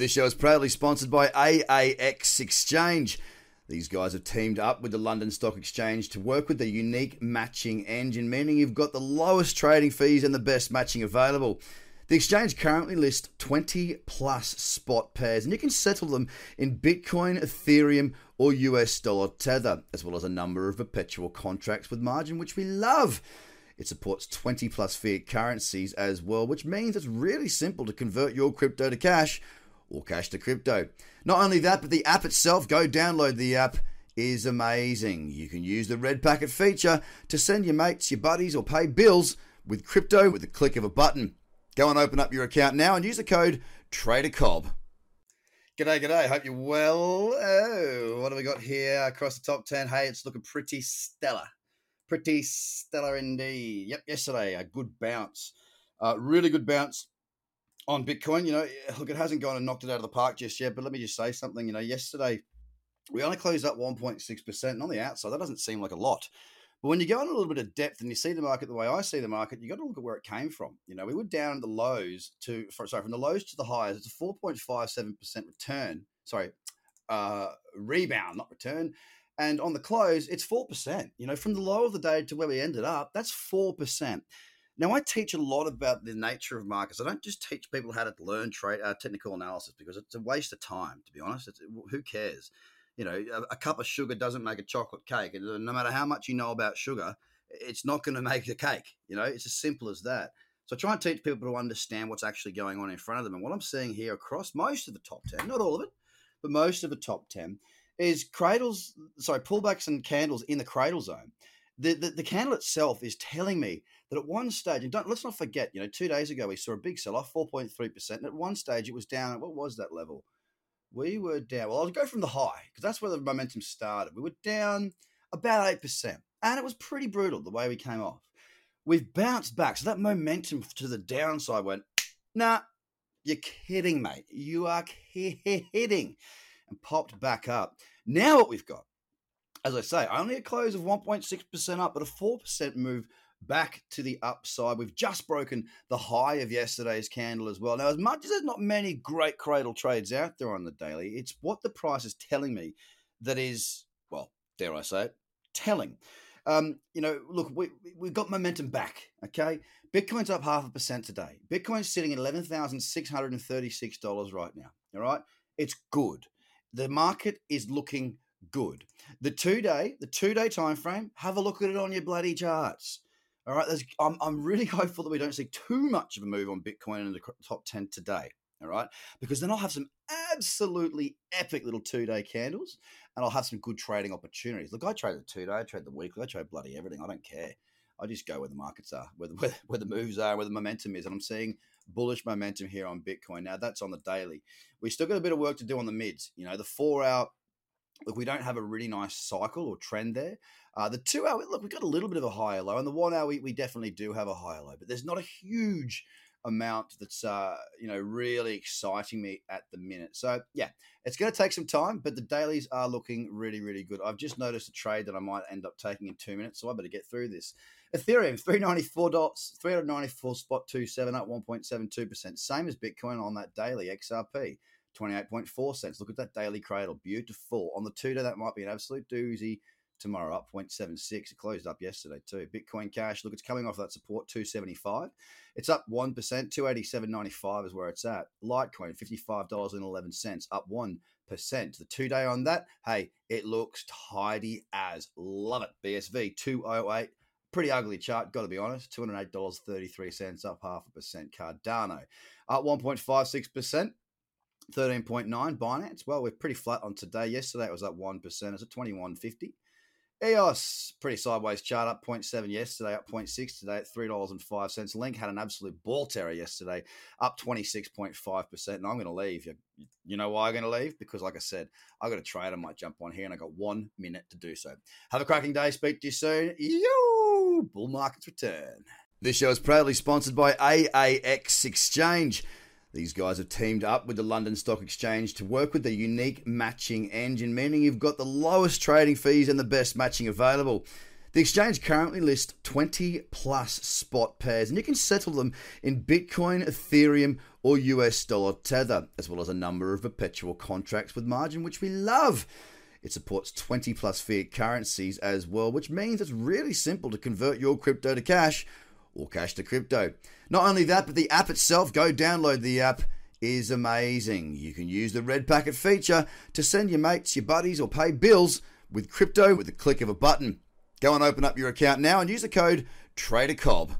This show is proudly sponsored by AAX Exchange. These guys have teamed up with the London Stock Exchange to work with the unique matching engine, meaning you've got the lowest trading fees and the best matching available. The exchange currently lists 20 plus spot pairs, and you can settle them in Bitcoin, Ethereum, or US dollar Tether, as well as a number of perpetual contracts with margin, which we love. It supports 20 plus fiat currencies as well, which means it's really simple to convert your crypto to cash or cash to crypto. Not only that, but the app itself, go download the app, is amazing. You can use the red packet feature to send your mates, your buddies, or pay bills with crypto with the click of a button. Go and open up your account now and use the code TRADERCOB. G'day, g'day. Hope you're well. Oh, what have we got here across the top 10? Hey, it's looking pretty stellar. Pretty stellar indeed. Yep, yesterday, a good bounce. Uh, really good bounce on Bitcoin, you know, look, it hasn't gone and knocked it out of the park just yet. But let me just say something. You know, yesterday we only closed up 1.6%. And on the outside, that doesn't seem like a lot. But when you go in a little bit of depth and you see the market the way I see the market, you got to look at where it came from. You know, we were down the lows to, sorry, from the lows to the highs. It's a 4.57% return. Sorry, uh, rebound, not return. And on the close, it's 4%. You know, from the low of the day to where we ended up, that's 4%. Now, I teach a lot about the nature of markets. I don't just teach people how to learn trade uh, technical analysis because it's a waste of time. To be honest, it's, who cares? You know, a, a, cup of sugar doesn't make a chocolate cake, and no matter how much you know about sugar, it's not going to make the cake. You know, it's as simple as that. So I try and teach people to understand what's actually going on in front of them. And what I'm seeing here across most of the top ten, not all of it, but most of the top ten, is cradles, sorry, pullbacks and candles in the cradle zone. The, the, candle itself is telling me that at one stage, and don't let's not forget, you know, two days ago we saw a big sell off, 4.3%. And at one stage it was down at what was that level? We were down. Well, I'll go from the high because that's where the momentum started. We were down about 8%. And it was pretty brutal the way we came off. We've bounced back. So that momentum to the downside went, nah, you're kidding, mate. You are kidding. And popped back up. Now what we've got, as I say, only a close of 1.6% up, but a 4% move back to the upside. We've just broken the high of yesterday's candle as well. Now, as much as there's not many great cradle trades out there on the daily, it's what the price is telling me that is, well, dare I say it, telling. Um, you know, look, we, we've got momentum back, okay? Bitcoin's up half a percent today. Bitcoin's sitting at $11,636 right now, all right? It's good. The market is looking good. The two day, the two day time frame, have a look at it on your bloody charts. All right, I'm, I'm really hopeful that we don't see too much of a move on Bitcoin in the top 10 today. All right, because then I'll have some absolutely epic little two day candles and I'll have some good trading opportunities. Look, I trade the two day, I trade the weekly, I trade bloody everything. I don't care. I just go where the markets are, where the, where, where the moves are, where the momentum is. And I'm seeing bullish momentum here on Bitcoin. Now, that's on the daily. We still got a bit of work to do on the mids. You know, the four hour look, we don't have a really nice cycle or trend there. Uh, the two hour, look, we've got a little bit of a higher low, and the one hour, we, we definitely do have a higher low, but there's not a huge amount that's uh, you know really exciting me at the minute. So yeah, it's going to take some time, but the dailies are looking really really good. I've just noticed a trade that I might end up taking in two minutes, so I better get through this. Ethereum three ninety four dots, three hundred ninety four spot two seven up one point seven two percent, same as Bitcoin on that daily XRP. 28.4 cents. Look at that daily cradle. Beautiful. On the two day, that might be an absolute doozy. Tomorrow up 0.76. It closed up yesterday too. Bitcoin Cash, look, it's coming off that support 275. It's up 1%. 287.95 is where it's at. Litecoin, $55.11, up 1%. The two day on that, hey, it looks tidy as. Love it. BSV 208 pretty ugly chart, got to be honest. $208.33, up half a percent. Cardano up 1.56%. 13.9 Binance. Well, we're pretty flat on today. Yesterday it was up 1%. It's at 21.50. EOS, pretty sideways chart, up 0.7 yesterday, up 0.6 today at $3.05. Link had an absolute ball terror yesterday, up 26.5%. And I'm going to leave. You, you know why I'm going to leave? Because, like I said, I've got a trade. I might jump on here and I got one minute to do so. Have a cracking day. Speak to you soon. Yo! Bull markets return. This show is proudly sponsored by AAX Exchange. These guys have teamed up with the London Stock Exchange to work with the unique matching engine, meaning you've got the lowest trading fees and the best matching available. The exchange currently lists 20 plus spot pairs, and you can settle them in Bitcoin, Ethereum, or US dollar tether, as well as a number of perpetual contracts with margin, which we love. It supports 20 plus fiat currencies as well, which means it's really simple to convert your crypto to cash or cash to crypto. Not only that, but the app itself, go download the app, is amazing. You can use the red packet feature to send your mates, your buddies, or pay bills with crypto with the click of a button. Go and open up your account now and use the code TRADERCOB.